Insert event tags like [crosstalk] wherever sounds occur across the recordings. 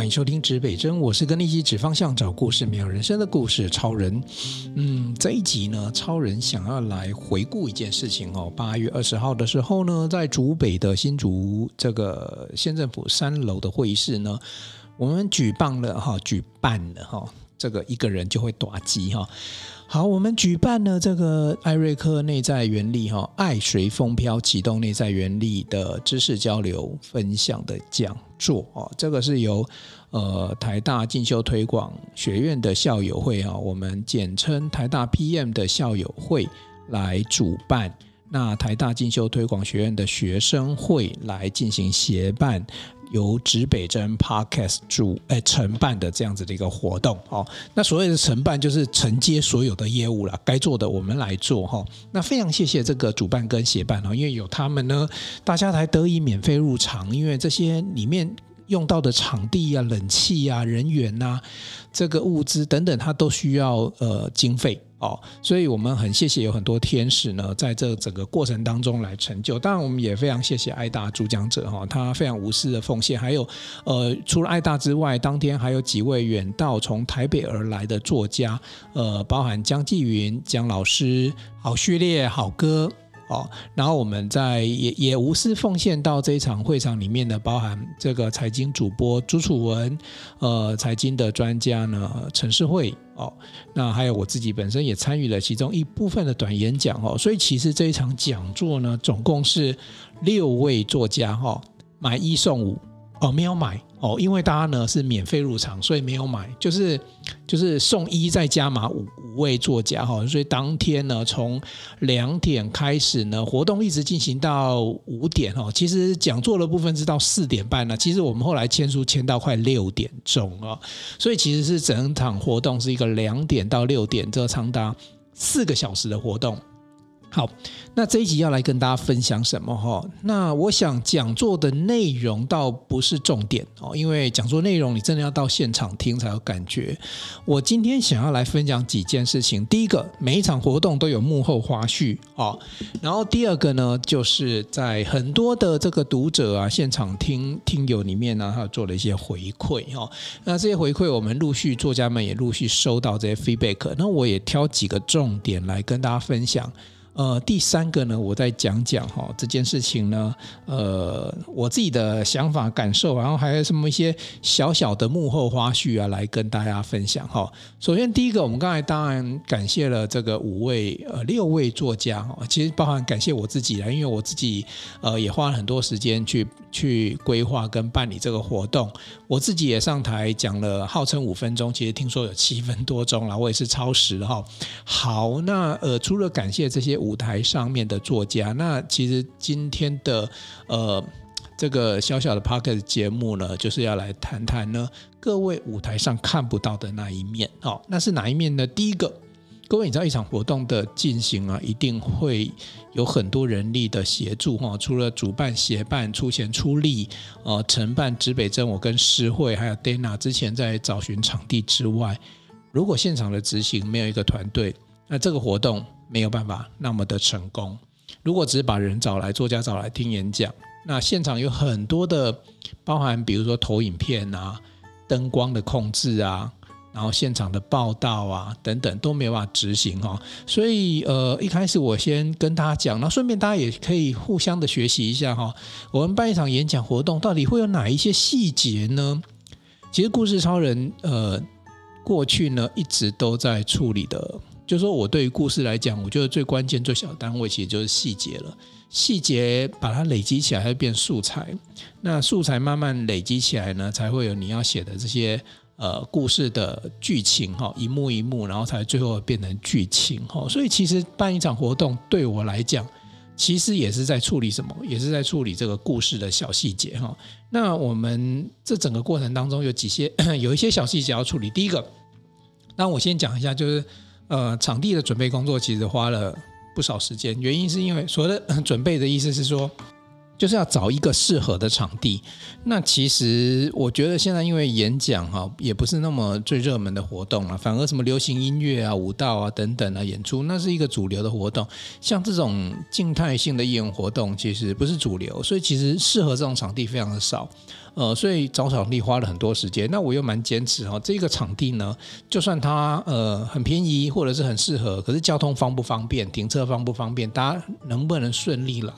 欢迎收听指北针，我是跟你一起指方向、找故事、没有人生的故事超人。嗯，这一集呢，超人想要来回顾一件事情哦。八月二十号的时候呢，在竹北的新竹这个县政府三楼的会议室呢，我们举办了哈，举办了哈，这个一个人就会打击哈。好，我们举办了这个艾瑞克内在原力哈，爱随风飘启动内在原力的知识交流分享的讲座哦，这个是由呃台大进修推广学院的校友会啊，我们简称台大 PM 的校友会来主办。那台大进修推广学院的学生会来进行协办，由指北针 Podcast 主诶承办的这样子的一个活动哦。那所谓的承办就是承接所有的业务了，该做的我们来做哈。那非常谢谢这个主办跟协办哦，因为有他们呢，大家才得以免费入场，因为这些里面用到的场地啊、冷气啊、人员呐、啊、这个物资等等，它都需要呃经费。哦，所以我们很谢谢有很多天使呢，在这整个过程当中来成就。当然，我们也非常谢谢爱大主讲者哈，他非常无私的奉献。还有，呃，除了爱大之外，当天还有几位远道从台北而来的作家，呃，包含江继云江老师、好序列、好哥。哦，然后我们在也也无私奉献到这一场会场里面的，包含这个财经主播朱楚文，呃，财经的专家呢陈世慧，哦，那还有我自己本身也参与了其中一部分的短演讲哦，所以其实这一场讲座呢，总共是六位作家哈、哦，买一送五哦，没有买。哦，因为大家呢是免费入场，所以没有买，就是就是送一再加码五五位作家哈，所以当天呢从两点开始呢活动一直进行到五点哈，其实讲座的部分是到四点半呢，其实我们后来签书签到快六点钟哦，所以其实是整场活动是一个两点到六点，这长达四个小时的活动。好，那这一集要来跟大家分享什么哈？那我想讲座的内容倒不是重点哦，因为讲座内容你真的要到现场听才有感觉。我今天想要来分享几件事情。第一个，每一场活动都有幕后花絮哦。然后第二个呢，就是在很多的这个读者啊，现场听听友里面呢，他做了一些回馈哦。那这些回馈，我们陆续作家们也陆续收到这些 feedback。那我也挑几个重点来跟大家分享。呃，第三个呢，我再讲讲哈这件事情呢，呃，我自己的想法感受，然后还有什么一些小小的幕后花絮啊，来跟大家分享哈。首先第一个，我们刚才当然感谢了这个五位呃六位作家哈，其实包含感谢我自己啦，因为我自己呃也花了很多时间去去规划跟办理这个活动，我自己也上台讲了，号称五分钟，其实听说有七分多钟了，我也是超时了哈。好，那呃除了感谢这些。舞台上面的作家，那其实今天的呃这个小小的 Podcast 节目呢，就是要来谈谈呢各位舞台上看不到的那一面。哦，那是哪一面呢？第一个，各位你知道一场活动的进行啊，一定会有很多人力的协助哈。除了主办、协办出钱出力，呃，承办指北针，我跟诗慧还有 Dana 之前在找寻场地之外，如果现场的执行没有一个团队，那这个活动。没有办法那么的成功。如果只是把人找来，作家找来听演讲，那现场有很多的包含，比如说投影片啊、灯光的控制啊，然后现场的报道啊等等都没有办法执行哈。所以呃，一开始我先跟大家讲，那顺便大家也可以互相的学习一下哈。我们办一场演讲活动，到底会有哪一些细节呢？其实故事超人呃过去呢一直都在处理的。就是说我对于故事来讲，我觉得最关键、最小的单位其实就是细节了。细节把它累积起来，会变素材。那素材慢慢累积起来呢，才会有你要写的这些呃故事的剧情哈，一幕一幕，然后才最后变成剧情哈。所以其实办一场活动对我来讲，其实也是在处理什么？也是在处理这个故事的小细节哈。那我们这整个过程当中有几些 [coughs] 有一些小细节要处理。第一个，那我先讲一下，就是。呃，场地的准备工作其实花了不少时间，原因是因为所谓的 [coughs] 准备的意思是说，就是要找一个适合的场地。那其实我觉得现在因为演讲哈也不是那么最热门的活动了，反而什么流行音乐啊、舞蹈啊等等啊演出，那是一个主流的活动。像这种静态性的演活动其实不是主流，所以其实适合这种场地非常的少。呃，所以找场地花了很多时间。那我又蛮坚持哈，这个场地呢，就算它呃很便宜或者是很适合，可是交通方不方便，停车方不方便，大家能不能顺利来？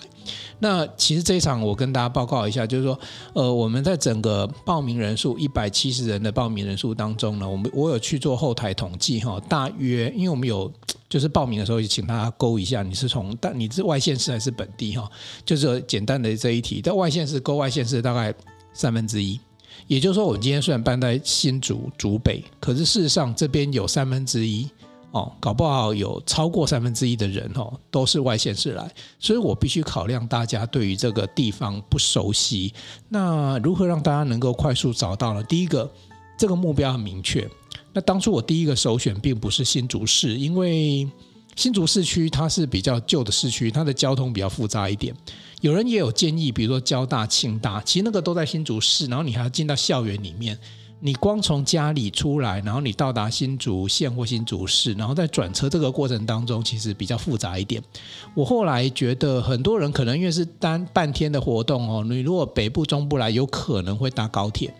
那其实这一场我跟大家报告一下，就是说，呃，我们在整个报名人数一百七十人的报名人数当中呢，我们我有去做后台统计哈，大约因为我们有就是报名的时候也，请大家勾一下，你是从但你是外县市还是本地哈，就是简单的这一题，在外县市勾外县市大概三分之一，也就是说，我今天虽然办在新竹竹北，可是事实上这边有三分之一。哦，搞不好有超过三分之一的人哦，都是外县市来，所以我必须考量大家对于这个地方不熟悉。那如何让大家能够快速找到呢？第一个，这个目标很明确。那当初我第一个首选并不是新竹市，因为新竹市区它是比较旧的市区，它的交通比较复杂一点。有人也有建议，比如说交大、清大，其实那个都在新竹市，然后你还要进到校园里面。你光从家里出来，然后你到达新竹县或新竹市，然后再转车，这个过程当中其实比较复杂一点。我后来觉得，很多人可能因为是单半天的活动哦，你如果北部中部来，有可能会搭高铁，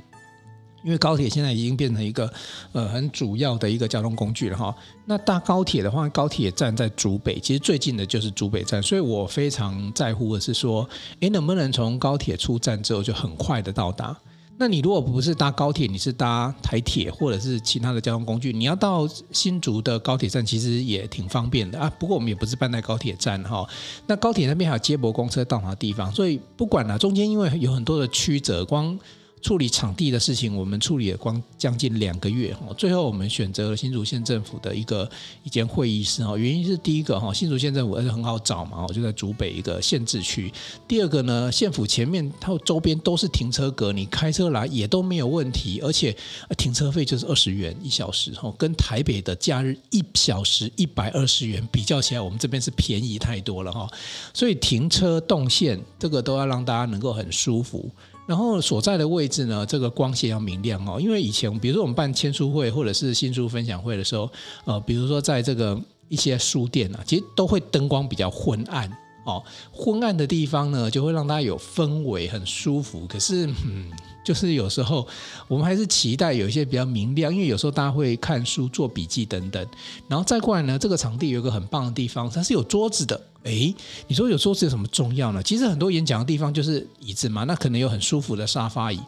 因为高铁现在已经变成一个呃很主要的一个交通工具了哈。那搭高铁的话，高铁站在竹北，其实最近的就是竹北站，所以我非常在乎的是说，诶，能不能从高铁出站之后就很快的到达？那你如果不是搭高铁，你是搭台铁或者是其他的交通工具，你要到新竹的高铁站，其实也挺方便的啊。不过我们也不是办在高铁站哈，那高铁那边还有接驳公车到达的地方，所以不管了，中间因为有很多的曲折，光。处理场地的事情，我们处理了光将近两个月哈，最后我们选择了新竹县政府的一个一间会议室哈，原因是第一个哈，新竹县政府而且很好找嘛，就在竹北一个县治区。第二个呢，县府前面它周边都是停车格，你开车来也都没有问题，而且停车费就是二十元一小时哈，跟台北的假日一小时一百二十元比较起来，我们这边是便宜太多了哈。所以停车动线这个都要让大家能够很舒服。然后所在的位置呢，这个光线要明亮哦，因为以前比如说我们办签书会或者是新书分享会的时候，呃，比如说在这个一些书店啊，其实都会灯光比较昏暗哦，昏暗的地方呢，就会让大家有氛围，很舒服。可是，嗯。就是有时候我们还是期待有一些比较明亮，因为有时候大家会看书、做笔记等等。然后再过来呢，这个场地有一个很棒的地方，它是有桌子的。诶，你说有桌子有什么重要呢？其实很多演讲的地方就是椅子嘛，那可能有很舒服的沙发椅。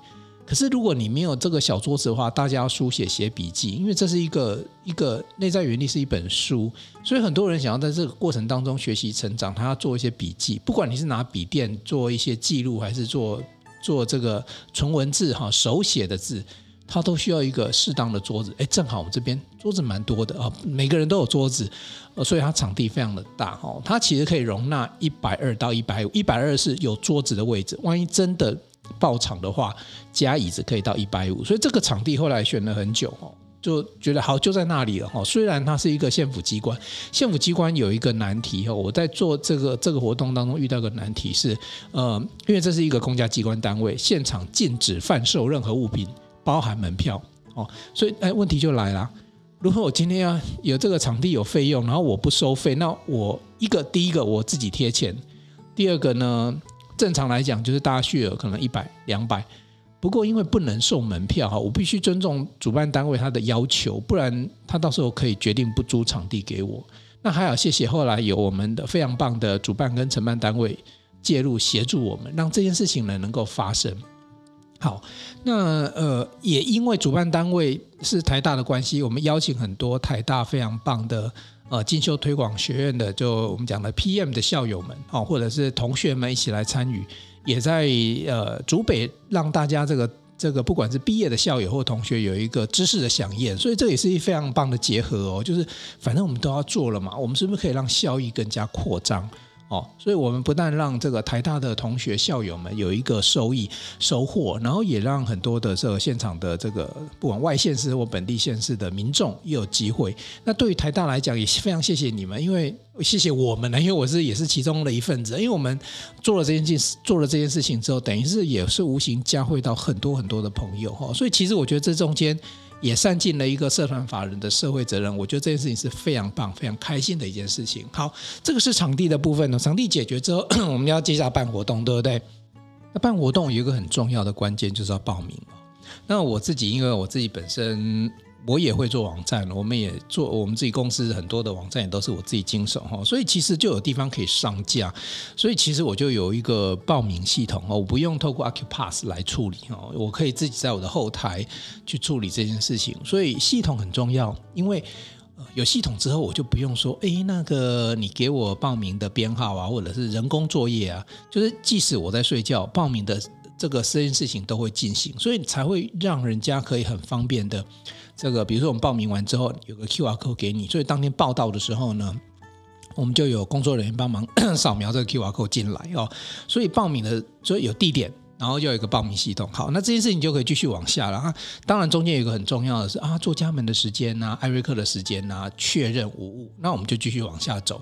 可是如果你没有这个小桌子的话，大家要书写写笔记，因为这是一个一个内在原理是一本书，所以很多人想要在这个过程当中学习成长，他要做一些笔记。不管你是拿笔电做一些记录，还是做。做这个纯文字哈，手写的字，它都需要一个适当的桌子。哎，正好我们这边桌子蛮多的啊，每个人都有桌子，所以它场地非常的大哈。它其实可以容纳一百二到一百五，一百二是有桌子的位置。万一真的爆场的话，加椅子可以到一百五。所以这个场地后来选了很久哦。就觉得好，就在那里了哈。虽然它是一个县府机关，县府机关有一个难题哈。我在做这个这个活动当中遇到个难题是，呃，因为这是一个公家机关单位，现场禁止贩售任何物品，包含门票哦。所以，哎，问题就来了。如果我今天要有这个场地有费用，然后我不收费，那我一个第一个我自己贴钱，第二个呢，正常来讲就是大家续额可能一百两百。不过，因为不能送门票哈，我必须尊重主办单位他的要求，不然他到时候可以决定不租场地给我。那还好，谢谢后来有我们的非常棒的主办跟承办单位介入协助我们，让这件事情呢能够发生。好，那呃也因为主办单位是台大的关系，我们邀请很多台大非常棒的呃进修推广学院的，就我们讲的 PM 的校友们啊，或者是同学们一起来参与。也在呃竹北让大家这个这个不管是毕业的校友或同学有一个知识的响应，所以这也是一非常棒的结合哦。就是反正我们都要做了嘛，我们是不是可以让效益更加扩张？哦，所以我们不但让这个台大的同学校友们有一个收益收获，然后也让很多的这个现场的这个不管外县市或本地县市的民众也有机会。那对于台大来讲，也非常谢谢你们，因为谢谢我们呢，因为我是也是其中的一份子，因为我们做了这件事做了这件事情之后，等于是也是无形加惠到很多很多的朋友哈。所以其实我觉得这中间。也善尽了一个社团法人的社会责任，我觉得这件事情是非常棒、非常开心的一件事情。好，这个是场地的部分呢，场地解决之后，[coughs] 我们要接下来办活动，对不对？那办活动有一个很重要的关键，就是要报名。那我自己，因为我自己本身。我也会做网站，我们也做我们自己公司很多的网站，也都是我自己经手哈，所以其实就有地方可以上架，所以其实我就有一个报名系统哦，我不用透过 Accupass 来处理哦，我可以自己在我的后台去处理这件事情，所以系统很重要，因为有系统之后，我就不用说，诶，那个你给我报名的编号啊，或者是人工作业啊，就是即使我在睡觉，报名的这个这件事情都会进行，所以才会让人家可以很方便的。这个，比如说我们报名完之后，有个 QR code 给你，所以当天报到的时候呢，我们就有工作人员帮忙 [coughs] 扫描这个 QR code 进来哦。所以报名的，所以有地点，然后就有一个报名系统。好，那这件事情就可以继续往下了啊。当然中间有一个很重要的是啊，做家门的时间呐、啊，艾瑞克的时间呐、啊，确认无误，那我们就继续往下走。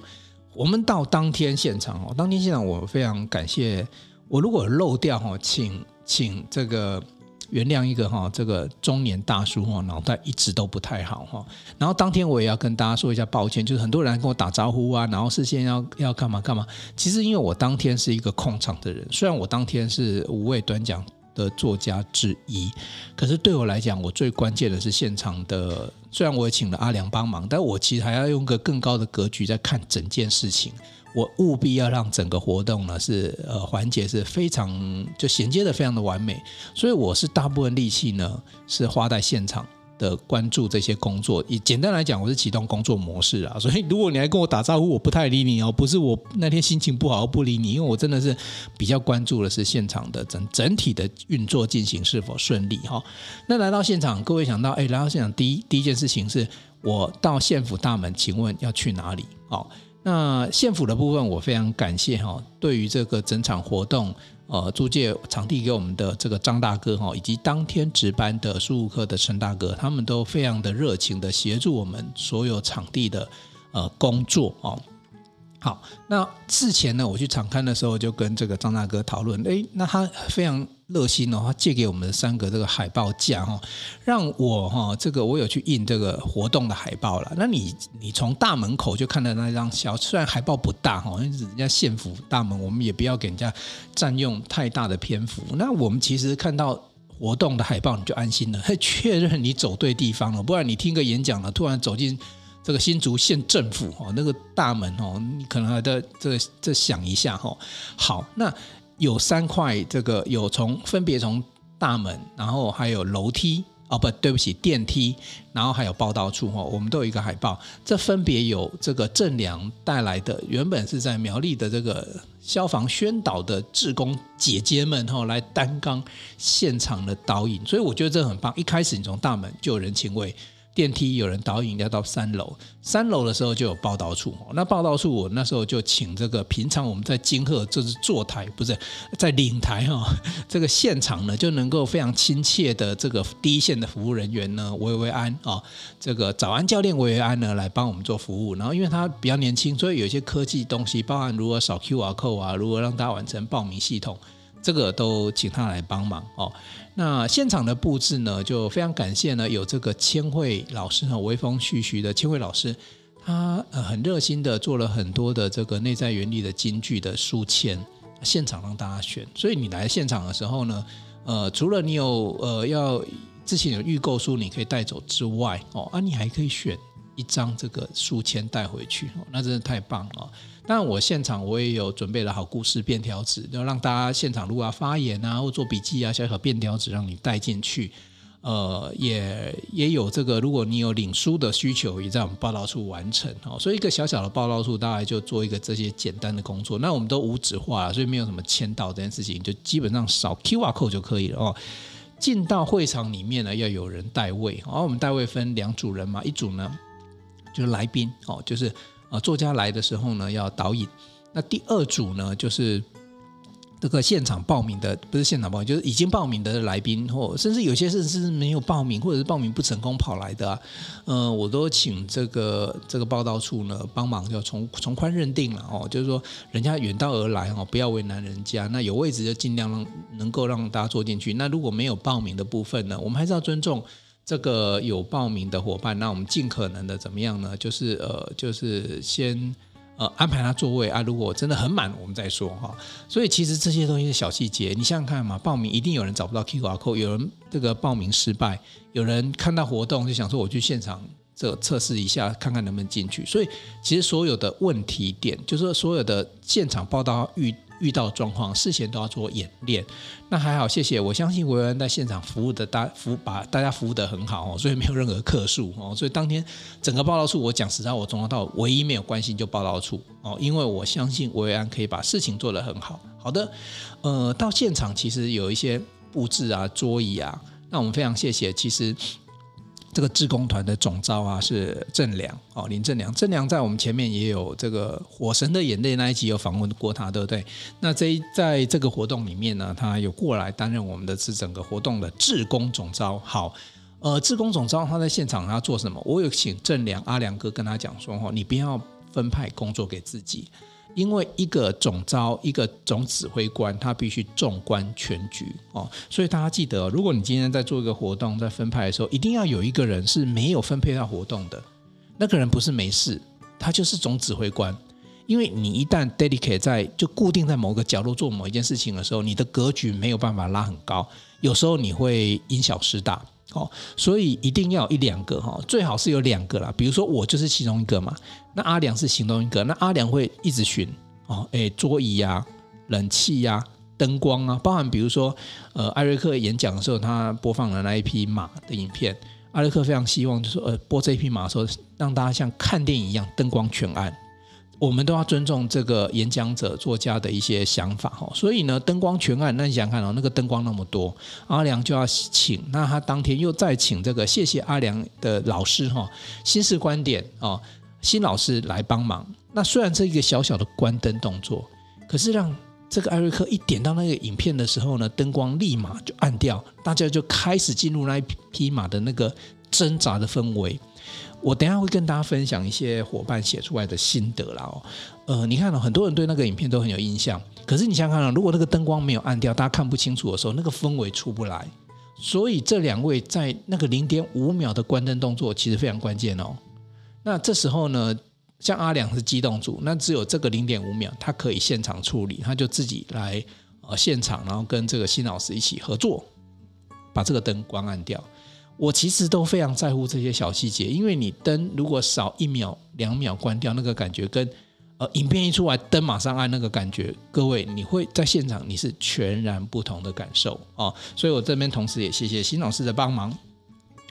我们到当天现场哦，当天现场我非常感谢，我如果漏掉哦，请请这个。原谅一个哈，这个中年大叔哈，脑袋一直都不太好哈。然后当天我也要跟大家说一下抱歉，就是很多人跟我打招呼啊，然后事先要要干嘛干嘛。其实因为我当天是一个控场的人，虽然我当天是五位短讲的作家之一，可是对我来讲，我最关键的是现场的。虽然我也请了阿良帮忙，但我其实还要用个更高的格局在看整件事情。我务必要让整个活动呢是呃环节是非常就衔接的非常的完美，所以我是大部分力气呢是花在现场的关注这些工作。以简单来讲，我是启动工作模式啊。所以如果你来跟我打招呼，我不太理你哦，不是我那天心情不好不理你，因为我真的是比较关注的是现场的整整体的运作进行是否顺利哈。那来到现场，各位想到哎，来到现场第一第一件事情是我到县府大门，请问要去哪里？哦。那县府的部分，我非常感谢哈，对于这个整场活动，呃，租借场地给我们的这个张大哥哈，以及当天值班的输入科的陈大哥，他们都非常的热情的协助我们所有场地的呃工作哦。好，那事前呢，我去场勘的时候就跟这个张大哥讨论，诶，那他非常热心哦，他借给我们三个这个海报架哈，让我哈这个我有去印这个活动的海报了。那你你从大门口就看到那张小，虽然海报不大哈，因为人家县府大门，我们也不要给人家占用太大的篇幅。那我们其实看到活动的海报，你就安心了，[laughs] 确认你走对地方了。不然你听个演讲了，突然走进。这个新竹县政府哦，那个大门哦，你可能还得这这想一下哈。好，那有三块，这个有从分别从大门，然后还有楼梯哦，不对不起，电梯，然后还有报道处哈，我们都有一个海报。这分别有这个郑良带来的，原本是在苗栗的这个消防宣导的志工姐姐们哈，来担纲现场的导引，所以我觉得这很棒。一开始你从大门就有人情味。电梯有人导引要到三楼，三楼的时候就有报道处。那报道处我那时候就请这个平常我们在金鹤就是坐台，不是在领台哈，[laughs] 这个现场呢就能够非常亲切的这个第一线的服务人员呢维维安啊，这个早安教练维维安呢来帮我们做服务。然后因为他比较年轻，所以有一些科技东西，包含如何扫 QR code 啊，如何让大家完成报名系统。这个都请他来帮忙哦。那现场的布置呢，就非常感谢呢，有这个千惠老师哈，微风徐徐的千惠老师，他呃很热心的做了很多的这个内在原理的金句的书签，现场让大家选。所以你来现场的时候呢，呃，除了你有呃要之前有预购书你可以带走之外哦，啊，你还可以选一张这个书签带回去哦，那真的太棒了。当然，我现场我也有准备了好故事便条纸，要让大家现场如果要发言啊，或做笔记啊，小小便条纸让你带进去。呃，也也有这个，如果你有领书的需求，也在我们报道处完成哦。所以一个小小的报道处，大概就做一个这些简单的工作。那我们都无纸化了，所以没有什么签到这件事情，就基本上扫 QR code 就可以了哦。进到会场里面呢，要有人带位，而我们带位分两组人嘛，一组呢就是来宾哦，就是。啊，作家来的时候呢，要导引；那第二组呢，就是。这个现场报名的不是现场报名，就是已经报名的来宾，或甚至有些甚至是没有报名，或者是报名不成功跑来的啊，呃，我都请这个这个报道处呢帮忙，就从从宽认定了哦，就是说人家远道而来哦，不要为难人家，那有位置就尽量让能够让大家坐进去。那如果没有报名的部分呢，我们还是要尊重这个有报名的伙伴，那我们尽可能的怎么样呢？就是呃，就是先。呃，安排他座位啊，如果真的很满，我们再说哈。所以其实这些东西是小细节，你想想看嘛，报名一定有人找不到 QR code，有人这个报名失败，有人看到活动就想说我去现场这测试一下，看看能不能进去。所以其实所有的问题点，就是说所有的现场报道遇。遇到状况，事前都要做演练。那还好，谢谢。我相信维恩在现场服务的大服，把大家服务得很好哦，所以没有任何客诉哦。[laughs] 所以当天整个报道处，我讲实在，我从头到唯一没有关心就报道处哦，因为我相信维安可以把事情做得很好。好的，呃，到现场其实有一些布置啊、桌椅啊，那我们非常谢谢。其实。这个志工团的总召啊是郑良哦，林郑良。郑良在我们前面也有这个《火神的眼泪》那一集有访问过他，对不对？那这一在这个活动里面呢，他有过来担任我们的这整个活动的志工总召。好，呃，志工总召他在现场他做什么？我有请郑良阿良哥跟他讲说：哦，你不要分派工作给自己。因为一个总召，一个总指挥官，他必须纵观全局哦，所以大家记得，如果你今天在做一个活动，在分派的时候，一定要有一个人是没有分配到活动的，那个人不是没事，他就是总指挥官。因为你一旦 dedicate 在就固定在某个角落做某一件事情的时候，你的格局没有办法拉很高，有时候你会因小失大。哦，所以一定要有一两个哈，最好是有两个啦。比如说我就是其中一个嘛，那阿良是行动一个，那阿良会一直巡哦，诶，桌椅呀、冷气呀、啊、灯光啊，包含比如说呃，艾瑞克演讲的时候，他播放了那一匹马的影片，艾瑞克非常希望就是说呃，播这一匹马的时候，让大家像看电影一样，灯光全暗。我们都要尊重这个演讲者、作家的一些想法哈，所以呢，灯光全暗，那你想看哦，那个灯光那么多，阿良就要请，那他当天又再请这个谢谢阿良的老师哈，新式观点哦，新老师来帮忙。那虽然这一个小小的关灯动作，可是让这个艾瑞克一点到那个影片的时候呢，灯光立马就暗掉，大家就开始进入那一匹马的那个挣扎的氛围。我等下会跟大家分享一些伙伴写出来的心得啦哦，呃，你看哦，很多人对那个影片都很有印象，可是你想想看，如果那个灯光没有暗掉，大家看不清楚的时候，那个氛围出不来。所以这两位在那个零点五秒的关灯动作其实非常关键哦。那这时候呢，像阿良是机动组，那只有这个零点五秒，他可以现场处理，他就自己来呃现场，然后跟这个新老师一起合作，把这个灯关暗掉。我其实都非常在乎这些小细节，因为你灯如果少一秒、两秒关掉，那个感觉跟呃影片一出来灯马上按那个感觉，各位你会在现场你是全然不同的感受哦。所以我这边同时也谢谢新老师的帮忙。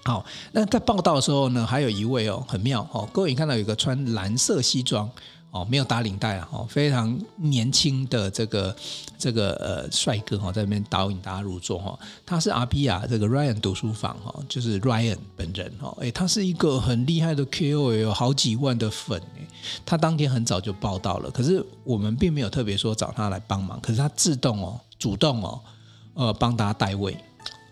好，那在报道的时候呢，还有一位哦很妙哦，各位看到有一个穿蓝色西装。哦，没有打领带啊！哦，非常年轻的这个这个呃帅哥哈，在那边导引大家入座哈。他是阿比亚这个 Ryan 读书坊哈，就是 Ryan 本人哈。诶，他是一个很厉害的 KOL，有好几万的粉诶。他当天很早就报道了，可是我们并没有特别说找他来帮忙，可是他自动哦，主动哦，呃，帮大家代位。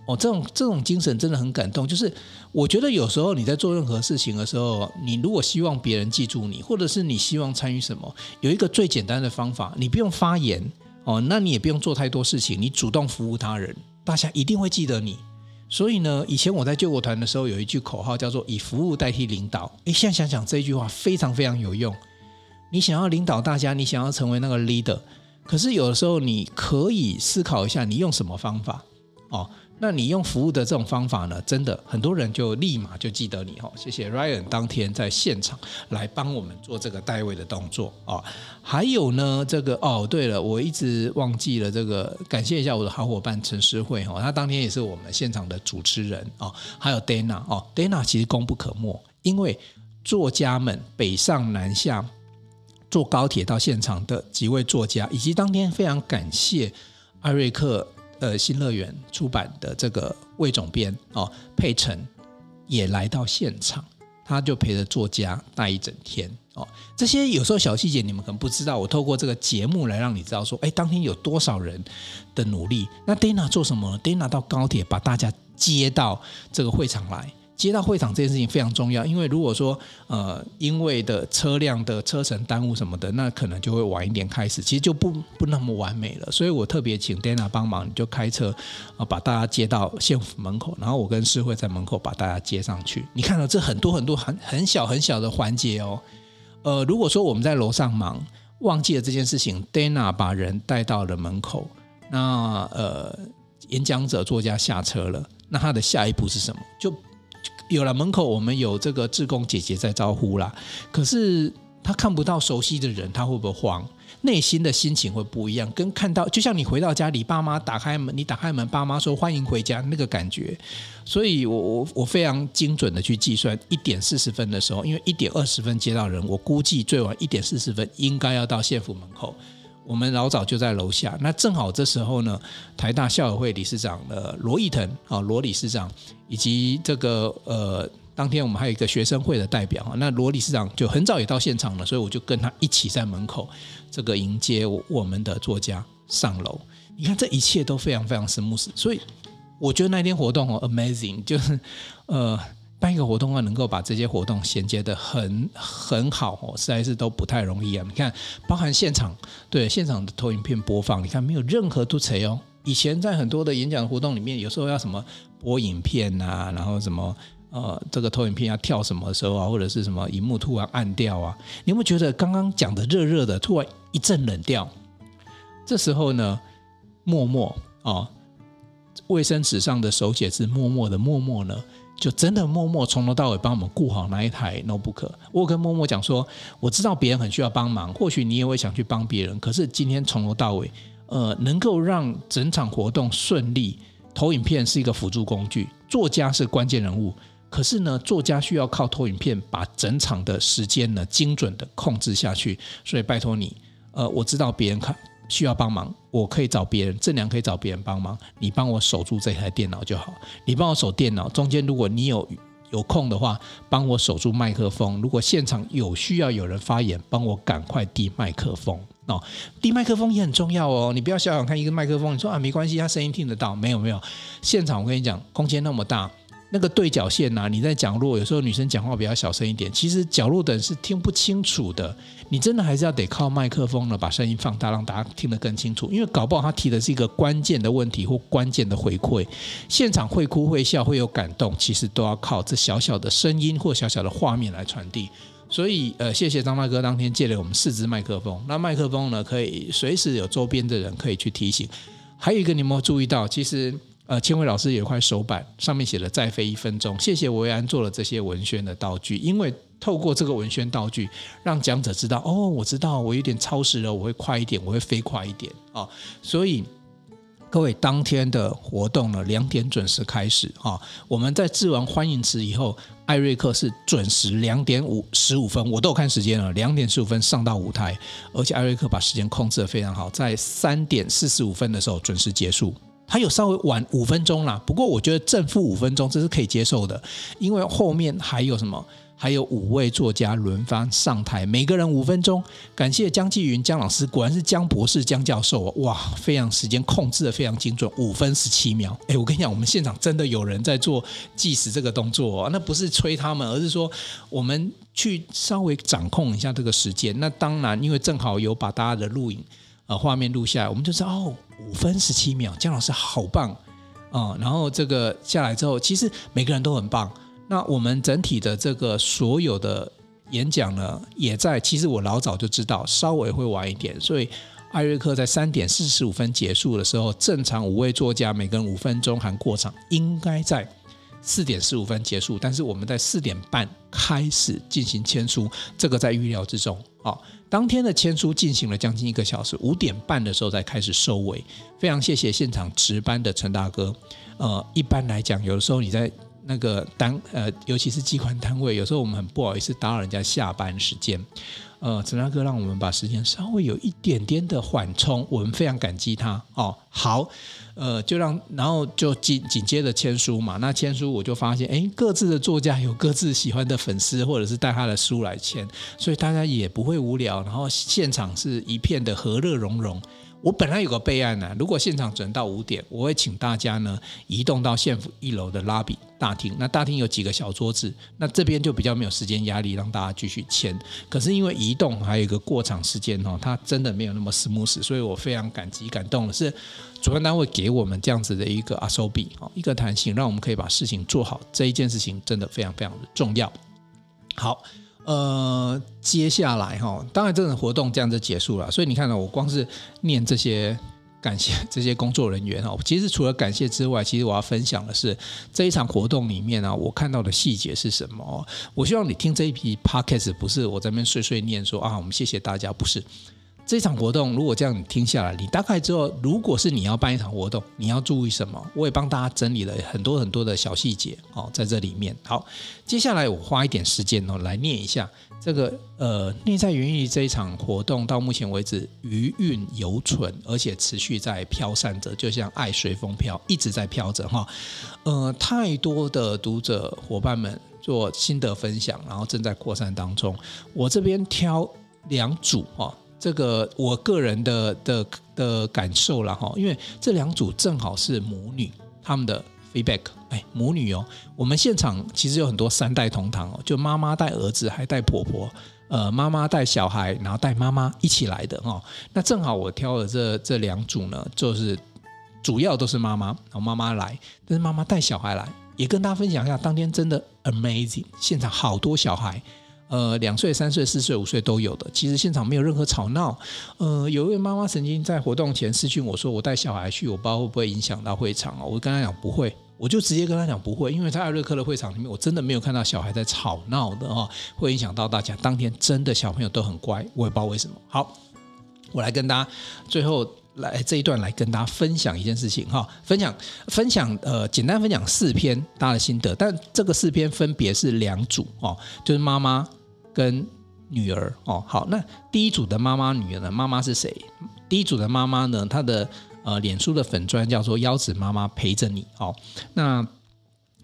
哦，这种这种精神真的很感动。就是我觉得有时候你在做任何事情的时候，你如果希望别人记住你，或者是你希望参与什么，有一个最简单的方法，你不用发言哦，那你也不用做太多事情，你主动服务他人，大家一定会记得你。所以呢，以前我在救国团的时候，有一句口号叫做“以服务代替领导”。诶，现在想想这句话非常非常有用。你想要领导大家，你想要成为那个 leader，可是有的时候你可以思考一下，你用什么方法哦。那你用服务的这种方法呢，真的很多人就立马就记得你哈。谢谢 Ryan 当天在现场来帮我们做这个代位的动作啊。还有呢，这个哦，对了，我一直忘记了这个，感谢一下我的好伙伴陈诗慧哈，他当天也是我们现场的主持人啊。还有 Dana 哦，Dana 其实功不可没，因为作家们北上南下坐高铁到现场的几位作家，以及当天非常感谢艾瑞克。呃，新乐园出版的这个魏总编哦，佩岑也来到现场，他就陪着作家待一整天哦。这些有时候小细节你们可能不知道，我透过这个节目来让你知道说，哎，当天有多少人的努力。那 Dana 做什么？Dana 到高铁把大家接到这个会场来。接到会场这件事情非常重要，因为如果说呃因为的车辆的车程耽误什么的，那可能就会晚一点开始，其实就不不那么完美了。所以我特别请 Dana 帮忙，你就开车啊把大家接到县府门口，然后我跟诗慧在门口把大家接上去。你看到这很多很多很很小很小的环节哦。呃，如果说我们在楼上忙忘记了这件事情，Dana 把人带到了门口，那呃演讲者作家下车了，那他的下一步是什么？就有了门口，我们有这个志工姐姐在招呼啦。可是他看不到熟悉的人，他会不会慌？内心的心情会不一样。跟看到，就像你回到家里，爸妈打开门，你打开门，爸妈说欢迎回家，那个感觉。所以我我我非常精准的去计算，一点四十分的时候，因为一点二十分接到人，我估计最晚一点四十分应该要到县府门口。我们老早就在楼下，那正好这时候呢，台大校友会理事长的罗义腾啊，罗理事长，以及这个呃，当天我们还有一个学生会的代表啊，那罗理事长就很早也到现场了，所以我就跟他一起在门口这个迎接我们的作家上楼。你看这一切都非常非常 smooth，所以我觉得那天活动哦，amazing，就是呃。办一个活动啊，能够把这些活动衔接得很很好哦，实在是都不太容易啊。你看，包含现场对现场的投影片播放，你看没有任何突槌哦。以前在很多的演讲活动里面，有时候要什么播影片、啊，然后什么呃这个投影片要跳什么时候啊，或者是什么荧幕突然暗掉啊，你有没有觉得刚刚讲的热热的，突然一阵冷掉？这时候呢，默默哦，卫生纸上的手写字，默默的默默呢。就真的默默从头到尾帮我们顾好那一台 notebook。我跟默默讲说，我知道别人很需要帮忙，或许你也会想去帮别人。可是今天从头到尾，呃，能够让整场活动顺利，投影片是一个辅助工具，作家是关键人物。可是呢，作家需要靠投影片把整场的时间呢精准的控制下去。所以拜托你，呃，我知道别人看。需要帮忙，我可以找别人，正良可以找别人帮忙。你帮我守住这台电脑就好。你帮我守电脑，中间如果你有有空的话，帮我守住麦克风。如果现场有需要有人发言，帮我赶快递麦克风哦。递麦克风也很重要哦。你不要小小看一个麦克风，你说啊没关系，他声音听得到。没有没有，现场我跟你讲，空间那么大。那个对角线呐、你在角落，有时候女生讲话比较小声一点，其实角落的人是听不清楚的。你真的还是要得靠麦克风呢，把声音放大，让大家听得更清楚。因为搞不好他提的是一个关键的问题或关键的回馈，现场会哭会笑会有感动，其实都要靠这小小的声音或小小的画面来传递。所以呃，谢谢张大哥当天借了我们四支麦克风，那麦克风呢可以随时有周边的人可以去提醒。还有一个你有没有注意到，其实。呃，千惠老师有一块手板，上面写了“再飞一分钟”。谢谢维安做了这些文宣的道具，因为透过这个文宣道具，让讲者知道哦，我知道我有点超时了，我会快一点，我会飞快一点啊、哦。所以各位，当天的活动呢，两点准时开始啊、哦。我们在致完欢迎词以后，艾瑞克是准时两点五十五分，我都有看时间了，两点十五分上到舞台，而且艾瑞克把时间控制得非常好，在三点四十五分的时候准时结束。他有稍微晚五分钟啦，不过我觉得正负五分钟这是可以接受的，因为后面还有什么？还有五位作家轮番上台，每个人五分钟。感谢江继云江老师，果然是江博士江教授哇，非常时间控制得非常精准，五分十七秒。哎，我跟你讲，我们现场真的有人在做计时这个动作哦，那不是催他们，而是说我们去稍微掌控一下这个时间。那当然，因为正好有把大家的录影。呃，画面录下来，我们就知道哦，五分十七秒，姜老师好棒啊、然后这个下来之后，其实每个人都很棒。那我们整体的这个所有的演讲呢，也在。其实我老早就知道，稍微会晚一点，所以艾瑞克在三点四十五分结束的时候，正常五位作家每个人五分钟含过场，应该在四点十五分结束。但是我们在四点半开始进行签书，这个在预料之中啊。当天的签书进行了将近一个小时，五点半的时候才开始收尾。非常谢谢现场值班的陈大哥。呃，一般来讲，有的时候你在那个单呃，尤其是机关单位，有时候我们很不好意思打扰人家下班时间。呃，陈大哥让我们把时间稍微有一点点的缓冲，我们非常感激他哦。好，呃，就让然后就紧紧接着签书嘛。那签书我就发现，哎，各自的作家有各自喜欢的粉丝，或者是带他的书来签，所以大家也不会无聊。然后现场是一片的和乐融融。我本来有个备案呢、如果现场只能到五点，我会请大家呢移动到县府一楼的拉比大厅。那大厅有几个小桌子，那这边就比较没有时间压力，让大家继续签。可是因为移动还有一个过场时间哦，它真的没有那么 smooth，所以我非常感激感动的是主办单位给我们这样子的一个阿 s o b 哦，一个弹性，让我们可以把事情做好。这一件事情真的非常非常的重要。好。呃，接下来哈，当然这种活动这样就结束了。所以你看呢我光是念这些感谢这些工作人员哈，其实除了感谢之外，其实我要分享的是这一场活动里面呢，我看到的细节是什么？我希望你听这一批 podcast 不是我在那边碎碎念说啊，我们谢谢大家，不是。这场活动如果这样你听下来，你大概知道，如果是你要办一场活动，你要注意什么？我也帮大家整理了很多很多的小细节哦，在这里面。好，接下来我花一点时间哦，来念一下这个呃内在原力这一场活动到目前为止余韵犹存，而且持续在飘散着，就像爱随风飘，一直在飘着哈。呃，太多的读者伙伴们做心得分享，然后正在扩散当中。我这边挑两组哈。这个我个人的的的感受了哈，因为这两组正好是母女他们的 feedback，哎，母女哦，我们现场其实有很多三代同堂哦，就妈妈带儿子还带婆婆，呃，妈妈带小孩，然后带妈妈一起来的哦。那正好我挑的这这两组呢，就是主要都是妈妈，然后妈妈来，但是妈妈带小孩来，也跟大家分享一下，当天真的 amazing，现场好多小孩。呃，两岁、三岁、四岁、五岁都有的。其实现场没有任何吵闹。呃，有一位妈妈曾经在活动前私讯我说：“我带小孩去，我不知道会不会影响到会场哦。”我跟他讲不会，我就直接跟他讲不会，因为在艾瑞克的会场里面，我真的没有看到小孩在吵闹的哦，会影响到大家。当天真的小朋友都很乖，我也不知道为什么。好，我来跟大家最后来这一段来跟大家分享一件事情哈，分享分享呃，简单分享四篇大家的心得，但这个四篇分别是两组哦，就是妈妈。跟女儿哦，好，那第一组的妈妈女儿呢？妈妈是谁？第一组的妈妈呢？她的呃，脸书的粉砖叫做“腰子妈妈陪着你”哦。那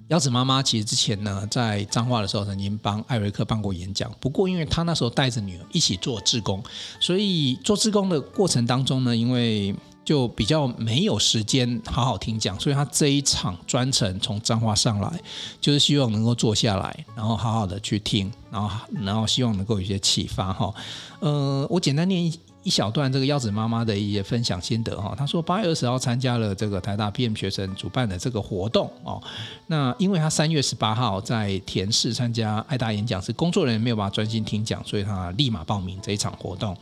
腰子妈妈其实之前呢，在彰化的时候曾经帮艾瑞克办过演讲，不过因为她那时候带着女儿一起做志工，所以做志工的过程当中呢，因为就比较没有时间好好听讲，所以他这一场专程从彰化上来，就是希望能够坐下来，然后好好的去听，然后然后希望能够有一些启发哈。呃，我简单念一小段这个腰子妈妈的一些分享心得哈。她说八月二十号参加了这个台大 PM 学生主办的这个活动哦。那因为她三月十八号在田市参加爱大演讲，是工作人员没有办法专心听讲，所以她立马报名这一场活动。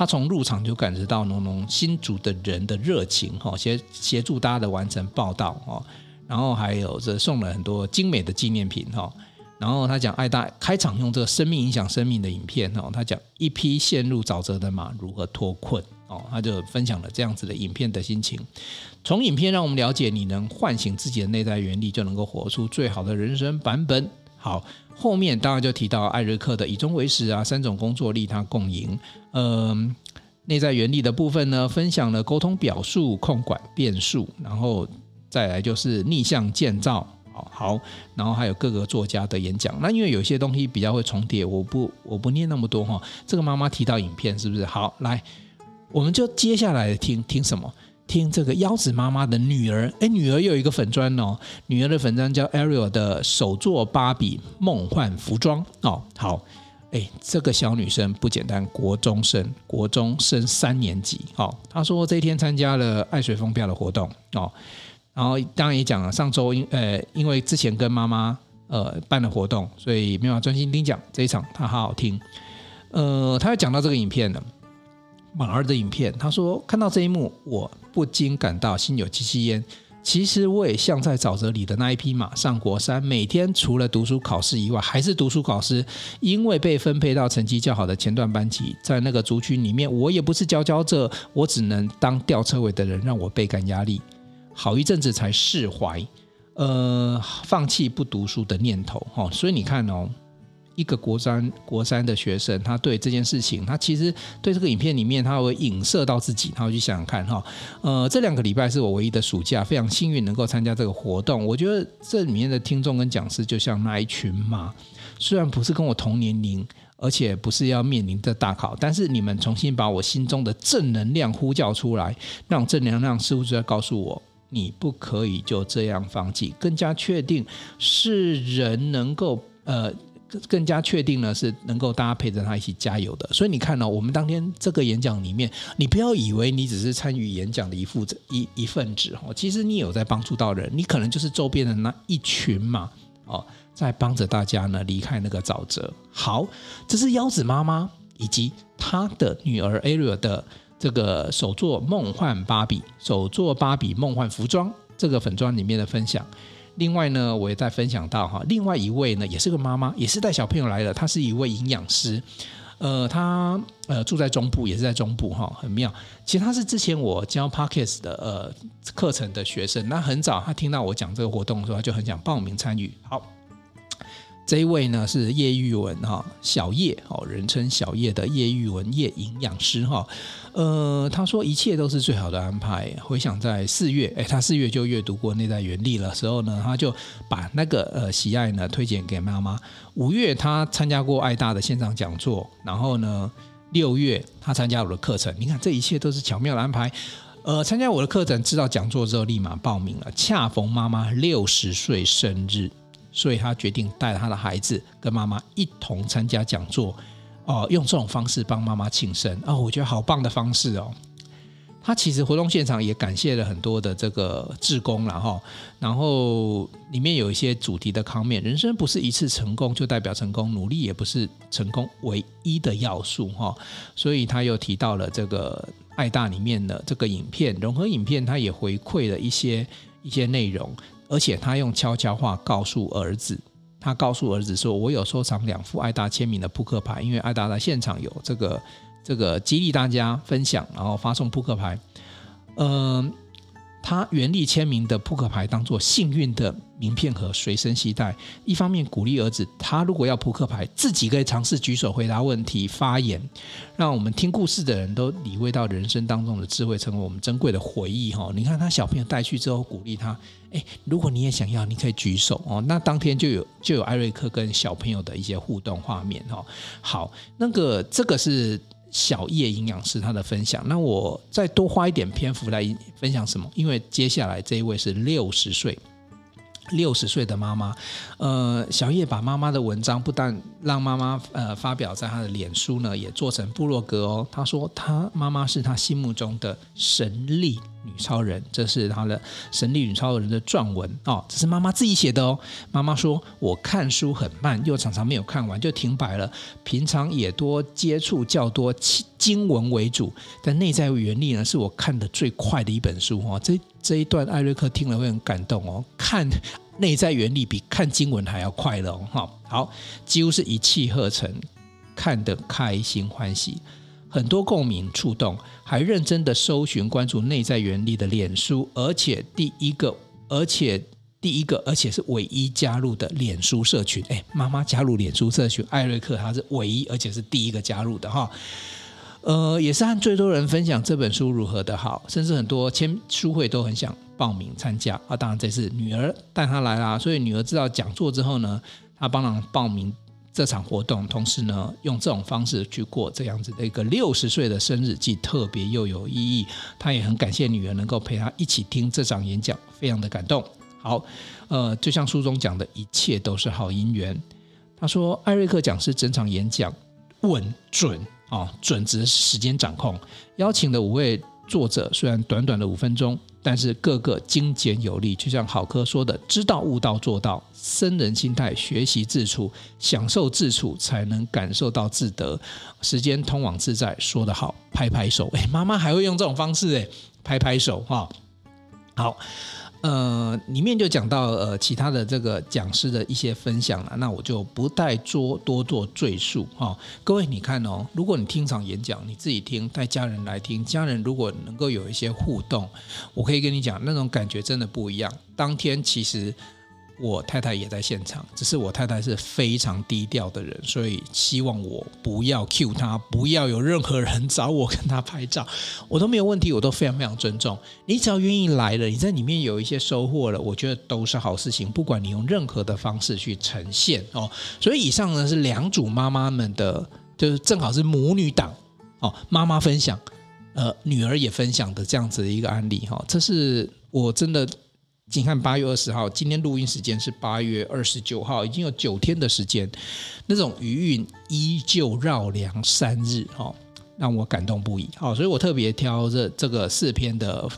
他从入场就感觉到浓浓新竹的人的热情，哈，协协助大家的完成报道，哈，然后还有这送了很多精美的纪念品，哈，然后他讲爱大开场用这个生命影响生命的影片，哈，他讲一匹陷入沼泽的马如何脱困，哦，他就分享了这样子的影片的心情。从影片让我们了解，你能唤醒自己的内在原力，就能够活出最好的人生版本。好。后面当然就提到艾瑞克的以终为始啊，三种工作利他共赢。嗯，内在原理的部分呢，分享了沟通表述、控管变数，然后再来就是逆向建造。好，然后还有各个作家的演讲。那因为有些东西比较会重叠，我不我不念那么多哈。这个妈妈提到影片是不是？好，来，我们就接下来听听什么？听这个腰子妈妈的女儿，哎，女儿有一个粉专哦，女儿的粉专叫 Ariel 的手作芭比梦幻服装哦。好，哎，这个小女生不简单，国中生，国中升三年级。哦，她说这一天参加了爱随风飘的活动哦，然后当然也讲了上周因呃因为之前跟妈妈呃办了活动，所以没有办法专心听讲这一场，她好好听。呃，她要讲到这个影片了。马儿的影片，他说看到这一幕，我不禁感到心有戚戚焉。其实我也像在沼泽里的那一匹马，上国山，每天除了读书考试以外，还是读书考试。因为被分配到成绩较好的前段班级，在那个族群里面，我也不是佼佼者，我只能当吊车尾的人，让我倍感压力。好一阵子才释怀。呃放弃不读书的念头哈、哦。所以你看哦。一个国三国三的学生，他对这件事情，他其实对这个影片里面，他会影射到自己，他会去想想看哈。呃，这两个礼拜是我唯一的暑假，非常幸运能够参加这个活动。我觉得这里面的听众跟讲师就像那一群马，虽然不是跟我同年龄，而且不是要面临的大考，但是你们重新把我心中的正能量呼叫出来，那种正能量似乎就在告诉我，你不可以就这样放弃，更加确定是人能够呃。更加确定呢，是能够大家陪着他一起加油的。所以你看呢、我们当天这个演讲里面，你不要以为你只是参与演讲的一副一一份子哦，其实你有在帮助到人，你可能就是周边的那一群嘛哦，在帮着大家呢离开那个沼泽。好，这是腰子妈妈以及她的女儿 Ariel 的这个手作梦幻芭比、手作芭比梦幻服装这个粉装里面的分享。另外呢，我也在分享到哈，另外一位呢，也是个妈妈，也是带小朋友来的，她是一位营养师，呃，她呃住在中部，也是在中部哈，很妙。其实她是之前我教 Parkes 的呃课程的学生，那很早她听到我讲这个活动的时候，她就很想报名参与。好。这一位呢是叶玉文哈，小叶哦，人称小叶的叶玉文叶营养师哈，呃，他说一切都是最好的安排。回想在四月，哎，他四月就阅读过内在原力了时候呢，他就把那个呃喜爱呢推荐给妈妈。五月他参加过爱大的线上讲座，然后呢六月他参加我的课程。你看这一切都是巧妙的安排。呃，参加我的课程，知道讲座之后立马报名了，恰逢妈妈六十岁生日。所以他决定带他的孩子跟妈妈一同参加讲座，哦，用这种方式帮妈妈庆生哦，我觉得好棒的方式哦。他其实活动现场也感谢了很多的这个志工了哈，然后里面有一些主题的 comment，人生不是一次成功就代表成功，努力也不是成功唯一的要素哈。所以他又提到了这个爱大里面的这个影片融合影片，他也回馈了一些一些内容。而且他用悄悄话告诉儿子，他告诉儿子说：“我有收藏两副爱达签名的扑克牌，因为爱达在现场有这个这个激励大家分享，然后发送扑克牌。”嗯。他原力签名的扑克牌当做幸运的名片盒随身携带，一方面鼓励儿子，他如果要扑克牌，自己可以尝试举手回答问题、发言，让我们听故事的人都体会到人生当中的智慧，成为我们珍贵的回忆。哈，你看他小朋友带去之后，鼓励他，诶，如果你也想要，你可以举手哦。那当天就有就有艾瑞克跟小朋友的一些互动画面。哈，好，那个这个是。小叶营养师他的分享，那我再多花一点篇幅来分享什么？因为接下来这一位是六十岁。六十岁的妈妈，呃，小叶把妈妈的文章不但让妈妈呃发表在她的脸书呢，也做成部落格哦。她说，她妈妈是她心目中的神力女超人，这是她的神力女超人的撰文哦，这是妈妈自己写的哦。妈妈说，我看书很慢，又常常没有看完就停摆了。平常也多接触较多经文为主，但内在原力呢，是我看的最快的一本书哦。这这一段艾瑞克听了会很感动哦，看 [laughs] 内在原理比看经文还要快乐哦。哈，好，几乎是一气呵成，看得开心欢喜，很多共鸣触动，还认真的搜寻关注内在原理的脸书，而且第一个，而且第一个，而且是唯一加入的脸书社群。哎，妈妈加入脸书社群，艾瑞克他是唯一，而且是第一个加入的哈。呃，也是和最多人分享这本书如何的好，甚至很多签书会都很想报名参加啊。当然这次女儿带她来啦，所以女儿知道讲座之后呢，她帮忙报名这场活动，同时呢，用这种方式去过这样子的一个 [laughs] 六十岁的生日，既特别又有意义。她也很感谢女儿能够陪她一起听这场演讲，非常的感动。好，呃，就像书中讲的，一切都是好姻缘。他说，艾瑞克讲师整场演讲稳准。哦，准则时间掌控，邀请的五位作者虽然短短的五分钟，但是个个精简有力，就像好科说的“知道悟道做到”，僧人心态，学习自处，享受自处，才能感受到自得。时间通往自在，说得好，拍拍手。哎，妈妈还会用这种方式，哎，拍拍手哈、好，呃，里面就讲到呃其他的这个讲师的一些分享了，那我就不再多多做赘述哈、各位你看哦，如果你听场演讲，你自己听，带家人来听，家人如果能够有一些互动，我可以跟你讲，那种感觉真的不一样。当天其实。我太太也在现场，只是我太太是非常低调的人，所以希望我不要 cue 她，不要有任何人找我跟她拍照，我都没有问题，我都非常非常尊重。你只要愿意来了，你在里面有一些收获了，我觉得都是好事情。不管你用任何的方式去呈现哦，所以以上呢是两组妈妈们的，就是正好是母女档哦，妈妈分享，呃，女儿也分享的这样子的一个案例哈，这是我真的。请看八月二十号，今天录音时间是八月二十九号，已经有九天的时间，那种余韵依旧绕梁三日，哦，让我感动不已。好，所以我特别挑这这个四篇的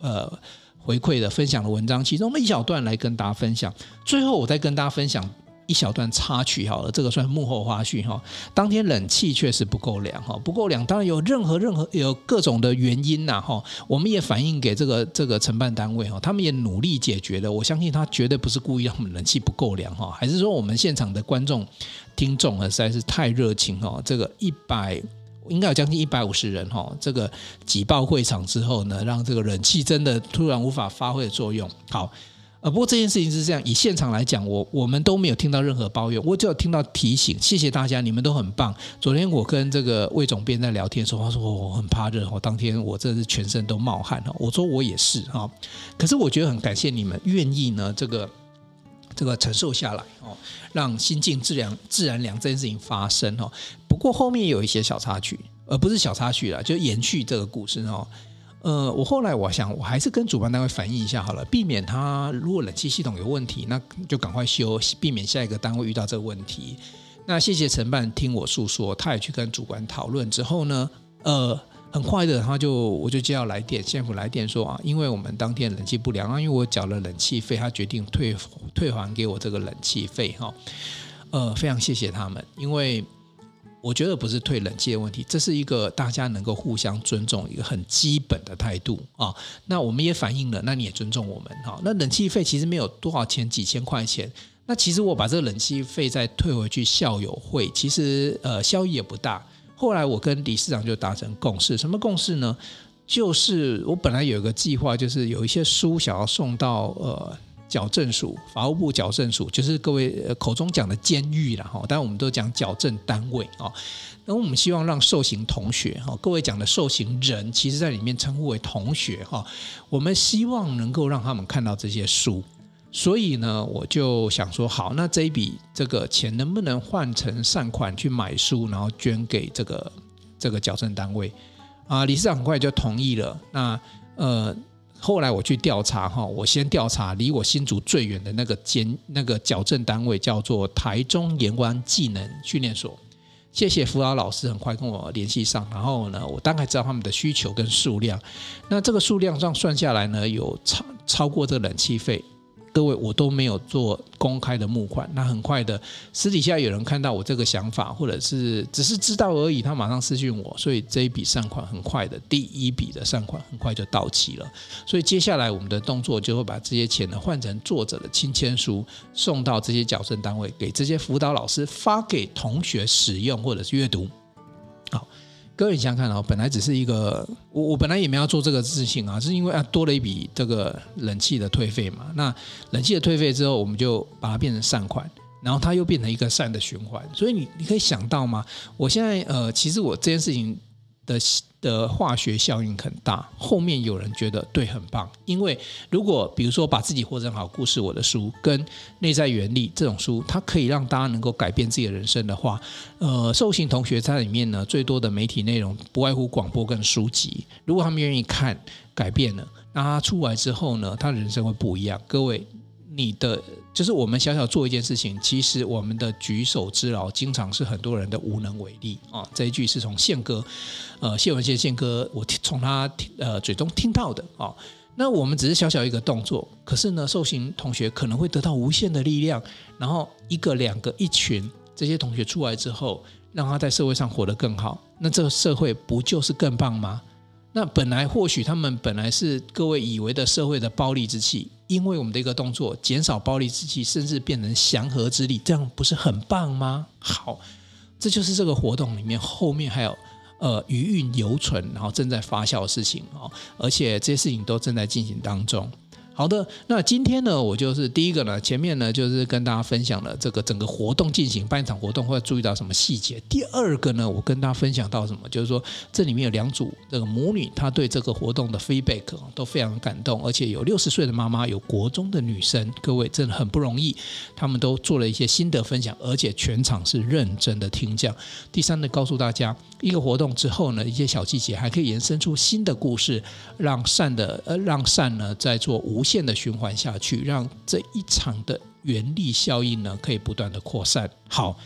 呃回馈的分享的文章，其中的一小段来跟大家分享。最后，我再跟大家分享。一小段插曲好了，这个算幕后花絮哈。当天冷气确实不够凉哈，不够凉，当然有任何任何有各种的原因呐哈。我们也反映给这个这个承办单位哈，他们也努力解决了。我相信他绝对不是故意让我们冷气不够凉哈，还是说我们现场的观众听众啊实在是太热情哈。这个一百应该有将近一百五十人哈，这个挤爆会场之后呢，让这个冷气真的突然无法发挥作用。好。呃，不过这件事情是这样，以现场来讲，我我们都没有听到任何抱怨，我只有听到提醒。谢谢大家，你们都很棒。昨天我跟这个魏总编在聊天的时候，他说我很怕热，我当天我真的是全身都冒汗哈。我说我也是哈，可是我觉得很感谢你们愿意呢，这个这个承受下来哦，让心静自然自然凉这件事情发生哦。不过后面有一些小插曲，而不是小插曲了，就延续这个故事哦。呃，我后来我想，我还是跟主办单位反映一下好了，避免他如果冷气系统有问题，那就赶快修，避免下一个单位遇到这个问题。那谢谢承办听我诉说，他也去跟主管讨论之后呢，呃，很快的他就我就接到来电，县府来电说啊，因为我们当天冷气不良啊，因为我缴了冷气费，他决定退退还给我这个冷气费哈。呃，非常谢谢他们，因为。我觉得不是退冷气的问题，这是一个大家能够互相尊重一个很基本的态度啊。那我们也反映了，那你也尊重我们哈。那冷气费其实没有多少钱，几千块钱。那其实我把这个冷气费再退回去，校友会其实呃效益也不大。后来我跟理事长就达成共识，什么共识呢？就是我本来有一个计划，就是有一些书想要送到呃。矫正署，法务部矫正署，就是各位口中讲的监狱了哈，当然我们都讲矫正单位啊。那我们希望让受刑同学哈，各位讲的受刑人，其实在里面称呼为同学哈。我们希望能够让他们看到这些书，所以呢，我就想说，好，那这一笔这个钱能不能换成善款去买书，然后捐给这个这个矫正单位啊？理事长很快就同意了。那呃。后来我去调查哈，我先调查离我新竹最远的那个监那个矫正单位，叫做台中盐湾技能训练所。谢谢辅导老师，很快跟我联系上，然后呢，我大概知道他们的需求跟数量。那这个数量上算下来呢，有超超过这个冷气费。各位，我都没有做公开的募款，那很快的私底下有人看到我这个想法，或者是只是知道而已，他马上私讯我，所以这一笔善款很快的，第一笔的善款很快就到期了。所以接下来我们的动作就会把这些钱呢换成作者的亲签书，送到这些矫正单位，给这些辅导老师发给同学使用或者是阅读。各位想想看哦，本来只是一个我我本来也没要做这个事情啊，是因为啊多了一笔这个冷气的退费嘛。那冷气的退费之后，我们就把它变成善款，然后它又变成一个善的循环。所以你你可以想到吗？我现在呃，其实我这件事情。的的化学效应很大，后面有人觉得对很棒，因为如果比如说把自己活成好故事，我的书跟内在原理这种书，它可以让大家能够改变自己的人生的话，呃，受刑同学在里面呢，最多的媒体内容不外乎广播跟书籍，如果他们愿意看，改变了，那他出来之后呢，他人生会不一样，各位。你的就是我们小小做一件事情，其实我们的举手之劳，经常是很多人的无能为力啊。这一句是从宪哥，呃，谢文宪宪哥，我听从他呃嘴中听到的啊。那我们只是小小一个动作，可是呢，受刑同学可能会得到无限的力量。然后一个、两个、一群这些同学出来之后，让他在社会上活得更好，那这个社会不就是更棒吗？那本来或许他们本来是各位以为的社会的暴戾之气。因为我们的一个动作减少暴力之气，甚至变成祥和之力，这样不是很棒吗？好，这就是这个活动里面后面还有呃余韵犹存，然后正在发酵的事情哦，而且这些事情都正在进行当中。好的，那今天呢，我就是第一个呢，前面呢就是跟大家分享了这个整个活动进行办一场活动会注意到什么细节。第二个呢，我跟大家分享到什么，就是说这里面有两组这个母女，她对这个活动的 feedback 都非常感动，而且有六十岁的妈妈，有国中的女生，各位真的很不容易，他们都做了一些心得分享，而且全场是认真的听讲。第三呢，告诉大家一个活动之后呢，一些小细节还可以延伸出新的故事，让善的呃让善呢在做无。线的循环下去，让这一场的原力效应呢，可以不断的扩散。好。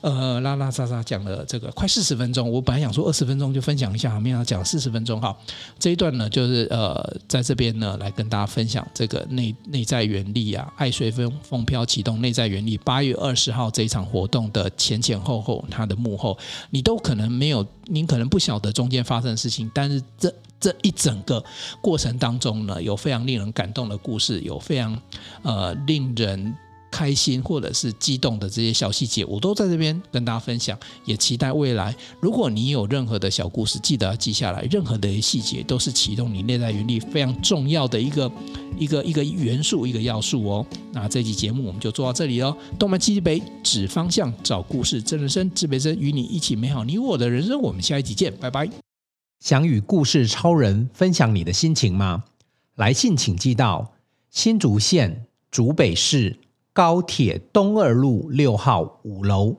呃，拉拉杂杂讲了这个快四十分钟，我本来想说二十分钟就分享一下，没想到讲四十分钟哈。这一段呢，就是呃，在这边呢来跟大家分享这个内内在原力啊，爱随风风飘启动内在原力。八月二十号这一场活动的前前后后，它的幕后，你都可能没有，您可能不晓得中间发生的事情，但是这这一整个过程当中呢，有非常令人感动的故事，有非常呃令人。开心或者是激动的这些小细节，我都在这边跟大家分享，也期待未来。如果你有任何的小故事，记得要记下来。任何的细节都是启动你内在原力非常重要的一个一个一个元素，一个要素哦。那这期节目我们就做到这里哦。动漫七北指方向，找故事，真人生，指北生与你一起美好你我的人生。我们下一集见，拜拜。想与故事超人分享你的心情吗？来信请寄到新竹县竹北市。高铁东二路六号五楼，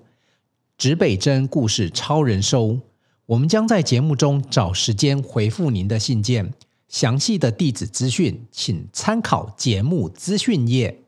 指北针故事超人收。我们将在节目中找时间回复您的信件。详细的地址资讯，请参考节目资讯页。